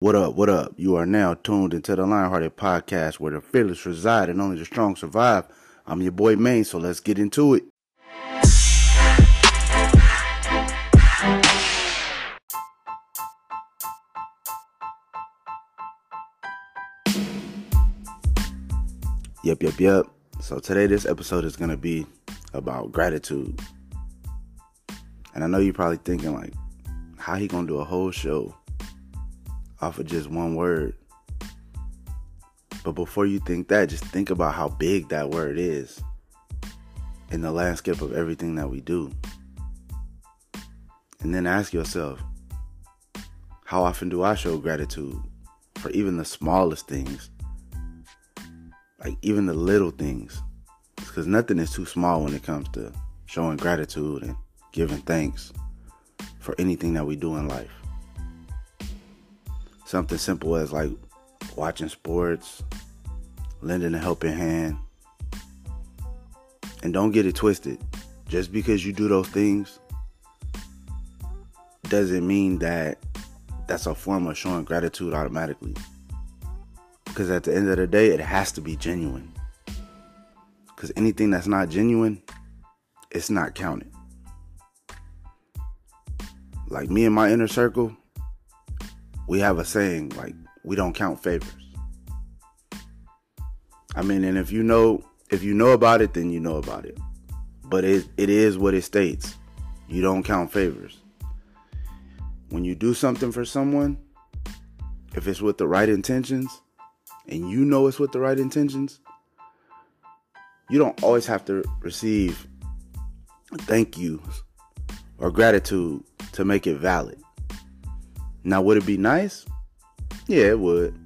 What up, what up? You are now tuned into the Lionhearted Podcast where the fearless reside and only the strong survive. I'm your boy Maine, so let's get into it. Yep, yep, yep. So today this episode is gonna be about gratitude. And I know you're probably thinking like, how he gonna do a whole show off of just one word? But before you think that, just think about how big that word is in the landscape of everything that we do. And then ask yourself, how often do I show gratitude for even the smallest things? Like even the little things. Because nothing is too small when it comes to showing gratitude and giving thanks for anything that we do in life. Something simple as like watching sports, lending a helping hand. And don't get it twisted. Just because you do those things doesn't mean that that's a form of showing gratitude automatically. Because at the end of the day, it has to be genuine. Because anything that's not genuine, it's not counted. Like me and my inner circle, we have a saying like, we don't count favors. I mean, and if you know, if you know about it, then you know about it. But it, it is what it states. You don't count favors. When you do something for someone, if it's with the right intentions, and you know it's with the right intentions, you don't always have to receive thank yous or gratitude to make it valid. Now, would it be nice? Yeah, it would.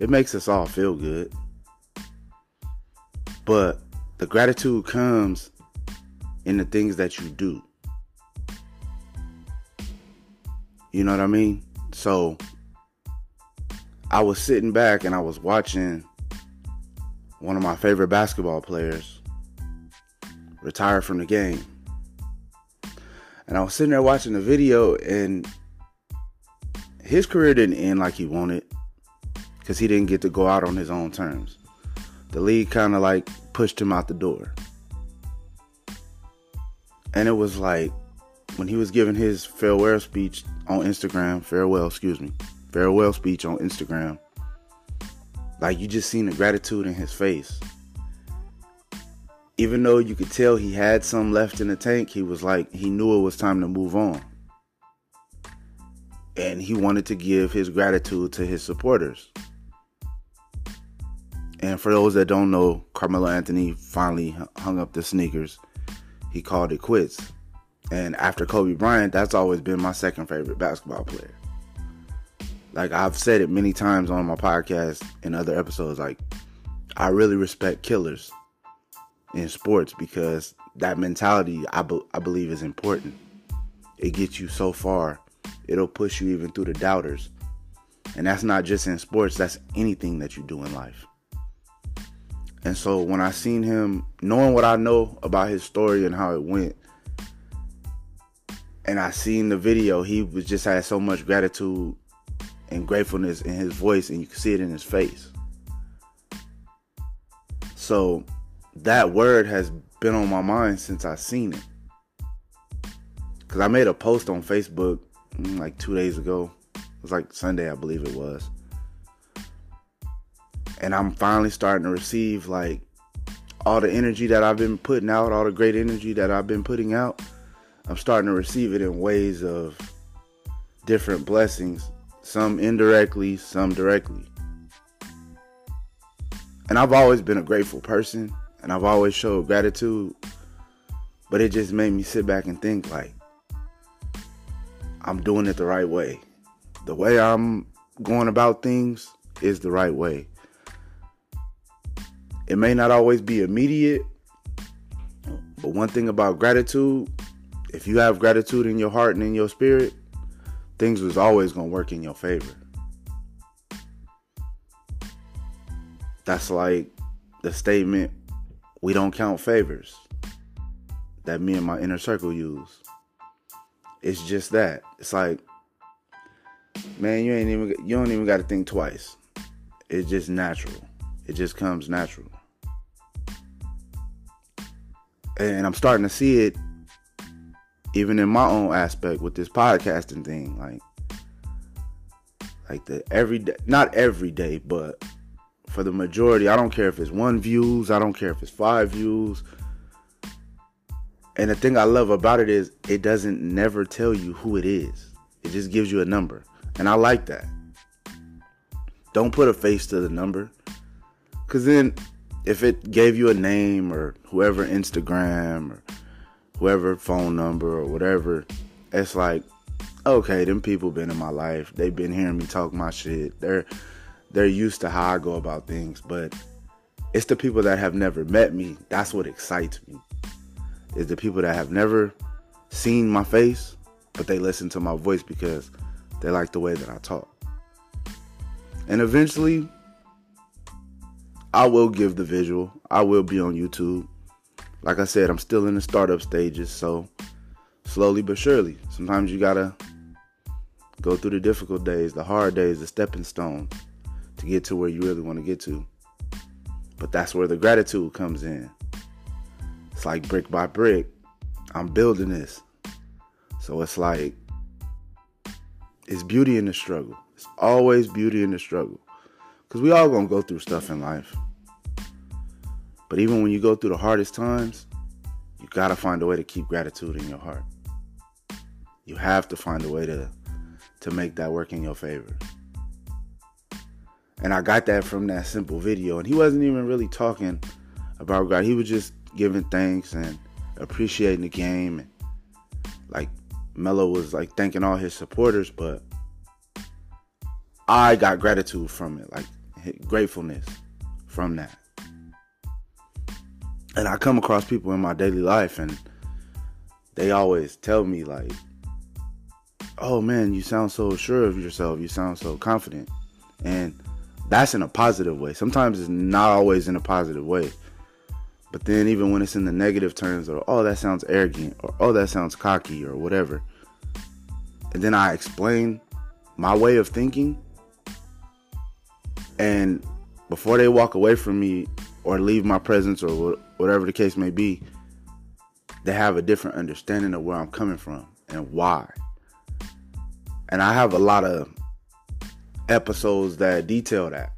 It makes us all feel good. But the gratitude comes in the things that you do. You know what I mean? So I was sitting back and I was watching one of my favorite basketball players retire from the game. And I was sitting there watching the video and his career didn't end like he wanted because he didn't get to go out on his own terms. The league kind of like pushed him out the door. And it was like when he was giving his farewell speech on Instagram, farewell, excuse me, farewell speech on Instagram, like you just seen the gratitude in his face. Even though you could tell he had some left in the tank, he was like, he knew it was time to move on. And he wanted to give his gratitude to his supporters. And for those that don't know, Carmelo Anthony finally hung up the sneakers. He called it quits. And after Kobe Bryant, that's always been my second favorite basketball player. Like I've said it many times on my podcast and other episodes, like I really respect killers in sports because that mentality I, be- I believe is important. It gets you so far. It'll push you even through the doubters. And that's not just in sports, that's anything that you do in life. And so when I seen him, knowing what I know about his story and how it went, and I seen the video, he was just had so much gratitude and gratefulness in his voice, and you can see it in his face. So that word has been on my mind since I seen it. Cause I made a post on Facebook Mm, like two days ago. It was like Sunday, I believe it was. And I'm finally starting to receive like all the energy that I've been putting out, all the great energy that I've been putting out. I'm starting to receive it in ways of different blessings, some indirectly, some directly. And I've always been a grateful person and I've always showed gratitude, but it just made me sit back and think like I'm doing it the right way. The way I'm going about things is the right way. It may not always be immediate, but one thing about gratitude, if you have gratitude in your heart and in your spirit, things was always going to work in your favor. That's like the statement, we don't count favors, that me and my inner circle use. It's just that. It's like man, you ain't even you don't even got to think twice. It's just natural. It just comes natural. And I'm starting to see it even in my own aspect with this podcasting thing like like the every day not every day but for the majority i don't care if it's one views i don't care if it's five views and the thing i love about it is it doesn't never tell you who it is it just gives you a number and i like that don't put a face to the number because then if it gave you a name or whoever instagram or whoever phone number or whatever, it's like, okay, them people been in my life. They've been hearing me talk my shit. They're they're used to how I go about things, but it's the people that have never met me. That's what excites me. Is the people that have never seen my face, but they listen to my voice because they like the way that I talk. And eventually, I will give the visual. I will be on YouTube like I said, I'm still in the startup stages, so slowly but surely. Sometimes you gotta go through the difficult days, the hard days, the stepping stone to get to where you really want to get to. But that's where the gratitude comes in. It's like brick by brick. I'm building this. So it's like it's beauty in the struggle. It's always beauty in the struggle. Cause we all gonna go through stuff in life. But even when you go through the hardest times, you got to find a way to keep gratitude in your heart. You have to find a way to to make that work in your favor. And I got that from that simple video and he wasn't even really talking about God. He was just giving thanks and appreciating the game. And like Melo was like thanking all his supporters, but I got gratitude from it, like gratefulness from that. And I come across people in my daily life and they always tell me like oh man you sound so sure of yourself. You sound so confident. And that's in a positive way. Sometimes it's not always in a positive way but then even when it's in the negative terms or oh that sounds arrogant or oh that sounds cocky or whatever and then i explain my way of thinking and before they walk away from me or leave my presence or whatever the case may be, they have a different understanding of where I'm coming from and why. And I have a lot of episodes that detail that.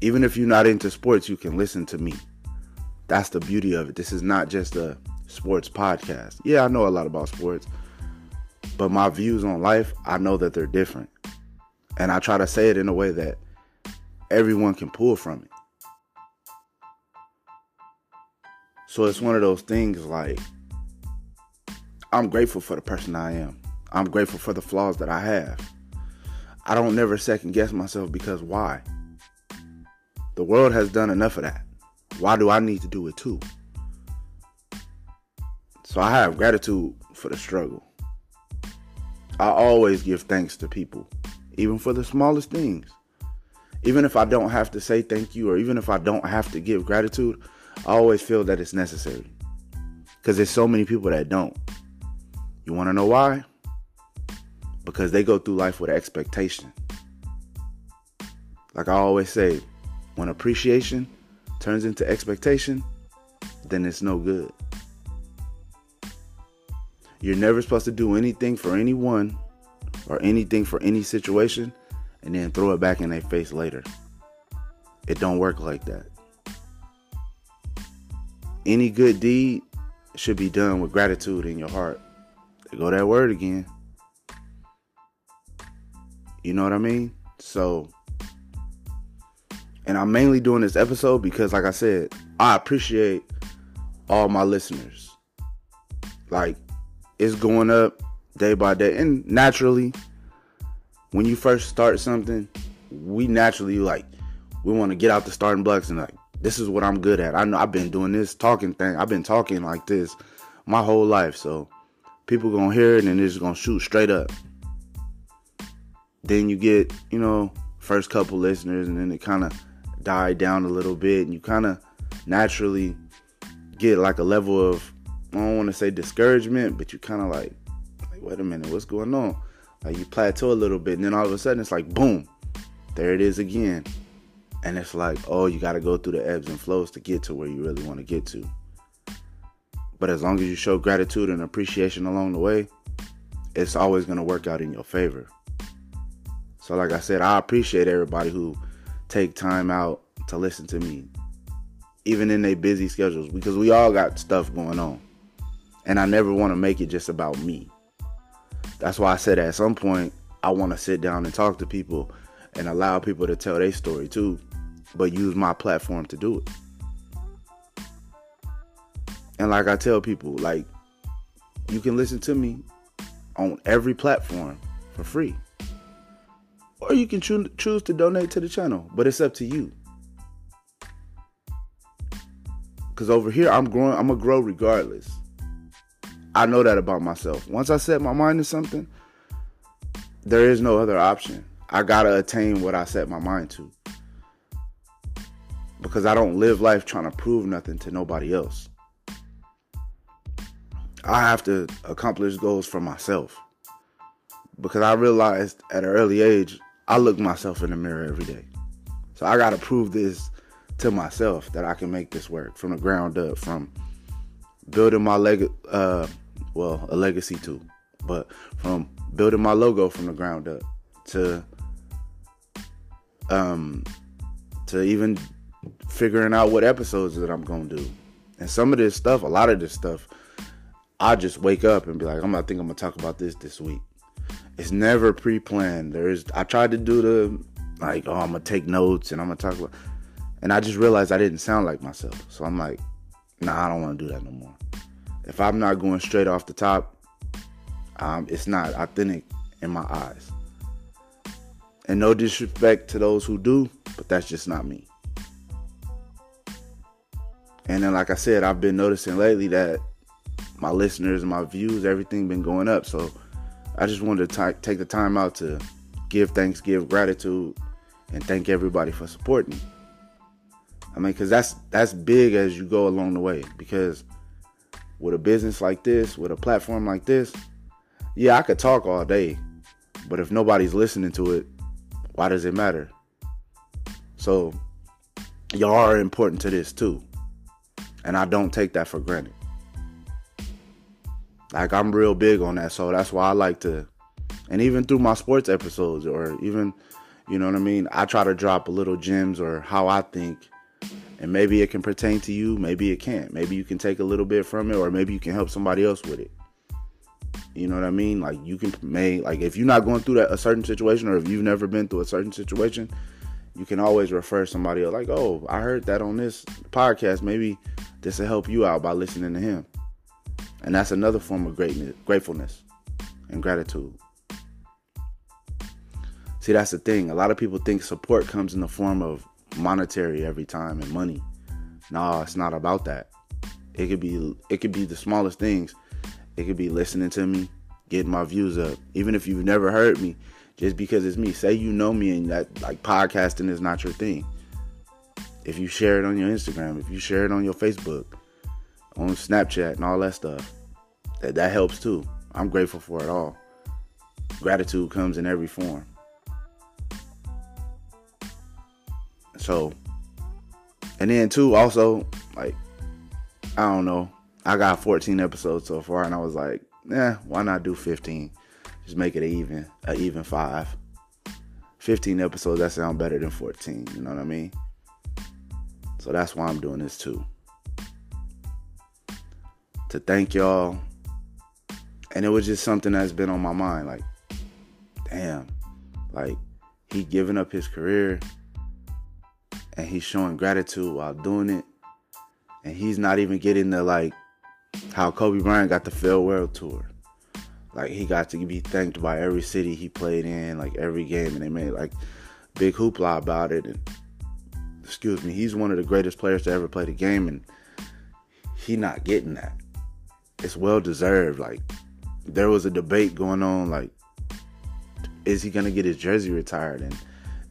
Even if you're not into sports, you can listen to me. That's the beauty of it. This is not just a sports podcast. Yeah, I know a lot about sports, but my views on life, I know that they're different. And I try to say it in a way that everyone can pull from it. So it's one of those things like I'm grateful for the person I am. I'm grateful for the flaws that I have. I don't never second guess myself because why? The world has done enough of that. Why do I need to do it too? So I have gratitude for the struggle. I always give thanks to people, even for the smallest things. Even if I don't have to say thank you, or even if I don't have to give gratitude, I always feel that it's necessary because there's so many people that don't. You want to know why? Because they go through life with expectation. Like I always say, when appreciation turns into expectation, then it's no good. You're never supposed to do anything for anyone or anything for any situation and then throw it back in their face later. It don't work like that any good deed should be done with gratitude in your heart. There go that word again. You know what I mean? So, and I'm mainly doing this episode because, like I said, I appreciate all my listeners. Like, it's going up day by day. And naturally, when you first start something, we naturally like, we want to get out the starting blocks and like, this is what I'm good at. I know I've been doing this talking thing. I've been talking like this my whole life. So people gonna hear it and it's gonna shoot straight up. Then you get, you know, first couple listeners and then it kind of died down a little bit and you kind of naturally get like a level of I don't want to say discouragement, but you kind of like, like, wait a minute, what's going on? Like you plateau a little bit, and then all of a sudden it's like boom, there it is again. And it's like, oh, you got to go through the ebbs and flows to get to where you really want to get to. But as long as you show gratitude and appreciation along the way, it's always going to work out in your favor. So, like I said, I appreciate everybody who take time out to listen to me, even in their busy schedules, because we all got stuff going on. And I never want to make it just about me. That's why I said at some point, I want to sit down and talk to people and allow people to tell their story too, but use my platform to do it. And like I tell people, like, you can listen to me on every platform for free. Or you can cho- choose to donate to the channel, but it's up to you. Cause over here I'm growing, I'm gonna grow regardless. I know that about myself. Once I set my mind to something, there is no other option. I gotta attain what I set my mind to. Because I don't live life trying to prove nothing to nobody else. I have to accomplish goals for myself. Because I realized at an early age, I look myself in the mirror every day. So I gotta prove this to myself that I can make this work from the ground up, from building my leg, uh, well, a legacy too, but from building my logo from the ground up to um, to even figuring out what episodes that I'm gonna do. And some of this stuff, a lot of this stuff, I just wake up and be like, I'm gonna think I'm gonna talk about this this week. It's never pre-planned. There is. I tried to do the like, oh, I'm gonna take notes and I'm gonna talk about, and I just realized I didn't sound like myself. So I'm like, nah, I don't want to do that no more. If I'm not going straight off the top, um, it's not authentic in my eyes. And no disrespect to those who do, but that's just not me. And then, like I said, I've been noticing lately that my listeners, my views, everything been going up. So I just wanted to t- take the time out to give thanks, give gratitude, and thank everybody for supporting. I mean, because that's that's big as you go along the way. Because with a business like this, with a platform like this, yeah, I could talk all day, but if nobody's listening to it, why does it matter? So, y'all are important to this too. And I don't take that for granted. Like, I'm real big on that. So, that's why I like to, and even through my sports episodes, or even, you know what I mean? I try to drop a little gems or how I think. And maybe it can pertain to you, maybe it can't. Maybe you can take a little bit from it, or maybe you can help somebody else with it. You know what I mean? Like you can may like if you're not going through that a certain situation or if you've never been through a certain situation, you can always refer somebody else, like, oh, I heard that on this podcast. Maybe this will help you out by listening to him. And that's another form of greatness, gratefulness and gratitude. See, that's the thing. A lot of people think support comes in the form of monetary every time and money. No, it's not about that. It could be it could be the smallest things. It could be listening to me, getting my views up. Even if you've never heard me, just because it's me. Say you know me and that like podcasting is not your thing. If you share it on your Instagram, if you share it on your Facebook, on Snapchat and all that stuff, that that helps too. I'm grateful for it all. Gratitude comes in every form. So, and then too, also like I don't know. I got 14 episodes so far, and I was like, eh, why not do 15? Just make it even, a even five. 15 episodes, that sound better than 14. You know what I mean? So that's why I'm doing this too. To thank y'all. And it was just something that's been on my mind. Like, damn. Like, he giving up his career and he's showing gratitude while doing it. And he's not even getting the like how Kobe Bryant got the farewell tour. Like he got to be thanked by every city he played in, like every game, and they made like big hoopla about it. And excuse me, he's one of the greatest players to ever play the game, and he not getting that. It's well deserved. Like there was a debate going on, like is he gonna get his jersey retired? And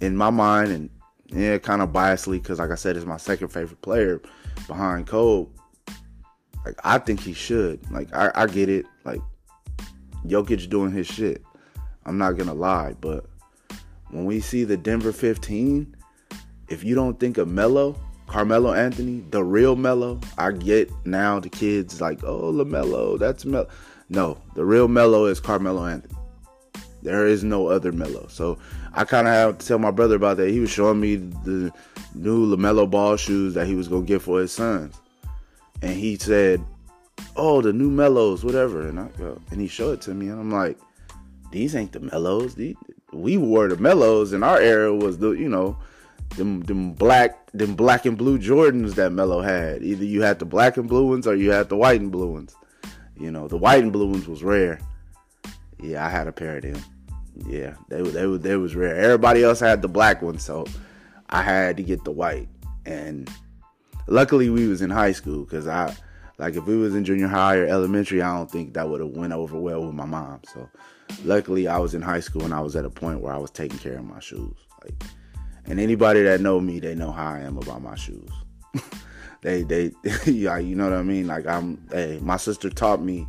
in my mind, and yeah, kind of biasly, because like I said, it's my second favorite player behind Kobe. Like I think he should. Like I, I get it. Like Jokic doing his shit. I'm not gonna lie, but when we see the Denver 15, if you don't think of Melo, Carmelo Anthony, the real Melo, I get now the kids like, oh LaMelo, that's Melo. No, the real Melo is Carmelo Anthony. There is no other Melo. So I kind of have to tell my brother about that. He was showing me the new LaMelo ball shoes that he was gonna get for his sons, and he said, "Oh, the new Melos, whatever." And I go, and he showed it to me, and I'm like, "These ain't the Melos. These, we wore the Melos in our era was the you know." Them, them black them black and blue Jordans that Melo had. Either you had the black and blue ones or you had the white and blue ones. You know, the white and blue ones was rare. Yeah, I had a pair of them. Yeah, they they they was rare. Everybody else had the black one, so I had to get the white. And luckily, we was in high school because I like if we was in junior high or elementary, I don't think that would have went over well with my mom. So luckily, I was in high school and I was at a point where I was taking care of my shoes. Like and anybody that know me, they know how I am about my shoes. they they yeah, you know what I mean? Like I'm hey, my sister taught me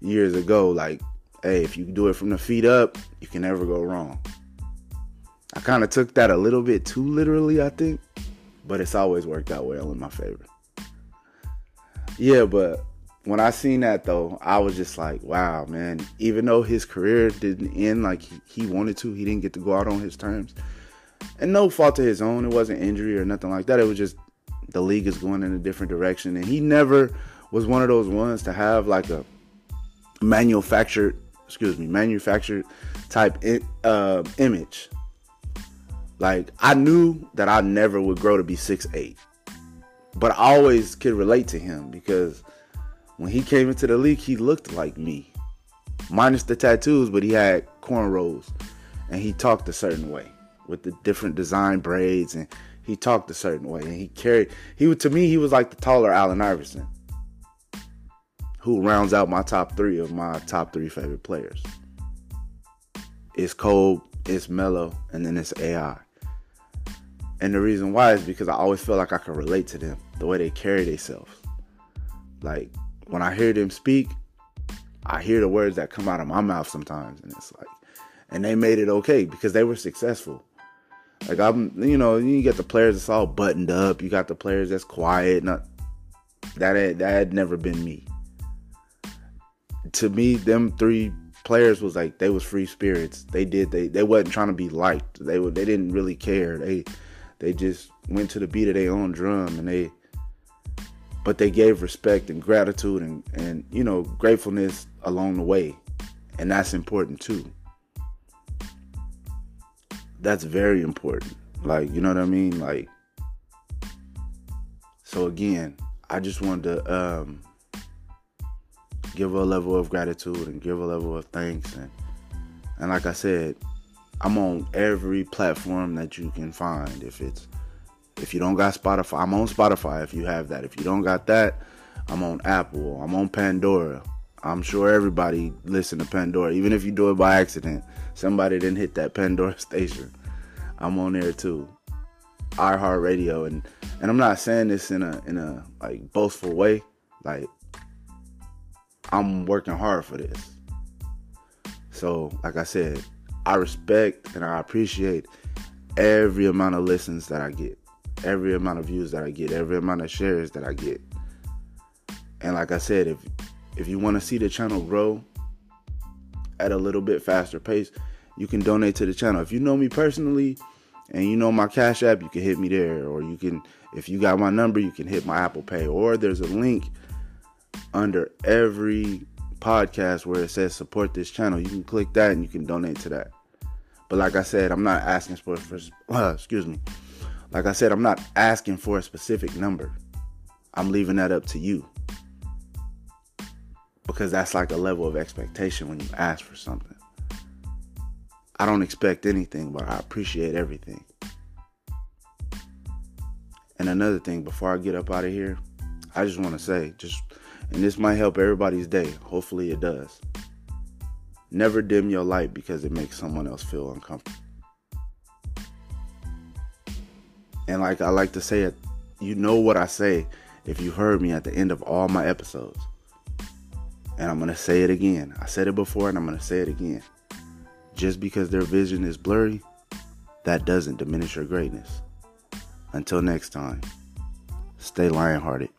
years ago, like, hey, if you do it from the feet up, you can never go wrong. I kind of took that a little bit too literally, I think, but it's always worked out well in my favor. Yeah, but when I seen that though, I was just like, wow, man. Even though his career didn't end like he, he wanted to, he didn't get to go out on his terms and no fault to his own. It wasn't injury or nothing like that. It was just the league is going in a different direction, and he never was one of those ones to have like a manufactured, excuse me, manufactured type uh, image. Like I knew that I never would grow to be six eight, but I always could relate to him because when he came into the league, he looked like me, minus the tattoos, but he had cornrows, and he talked a certain way with the different design braids and he talked a certain way and he carried he to me he was like the taller Allen Iverson who rounds out my top 3 of my top 3 favorite players. It's Kobe, it's Melo, and then it's AI. And the reason why is because I always feel like I can relate to them, the way they carry themselves. Like when I hear them speak, I hear the words that come out of my mouth sometimes, and it's like, and they made it okay because they were successful. Like I'm, you know, you get the players that's all buttoned up. You got the players that's quiet. Not that had, that had never been me. To me, them three players was like they was free spirits. They did they they wasn't trying to be liked. They were they didn't really care. They they just went to the beat of their own drum and they but they gave respect and gratitude and and you know gratefulness along the way. And that's important too that's very important. Like, you know what I mean? Like, so again, I just wanted to um, give a level of gratitude and give a level of thanks. And, and like I said, I'm on every platform that you can find. If it's, if you don't got Spotify, I'm on Spotify if you have that. If you don't got that, I'm on Apple, I'm on Pandora. I'm sure everybody listen to Pandora, even if you do it by accident. Somebody didn't hit that Pandora station. I'm on there too. iHeartRadio, and and I'm not saying this in a in a like boastful way. Like I'm working hard for this. So, like I said, I respect and I appreciate every amount of listens that I get, every amount of views that I get, every amount of shares that I get. And like I said, if if you want to see the channel grow at a little bit faster pace, you can donate to the channel. If you know me personally and you know my Cash App, you can hit me there. Or you can, if you got my number, you can hit my Apple Pay. Or there's a link under every podcast where it says support this channel. You can click that and you can donate to that. But like I said, I'm not asking for, for uh, excuse me. Like I said, I'm not asking for a specific number. I'm leaving that up to you. Because that's like a level of expectation when you ask for something. I don't expect anything, but I appreciate everything. And another thing, before I get up out of here, I just want to say, just, and this might help everybody's day. Hopefully it does. Never dim your light because it makes someone else feel uncomfortable. And like I like to say it, you know what I say if you heard me at the end of all my episodes. And I'm going to say it again. I said it before and I'm going to say it again just because their vision is blurry, that doesn't diminish your greatness. Until next time, stay lion hearted.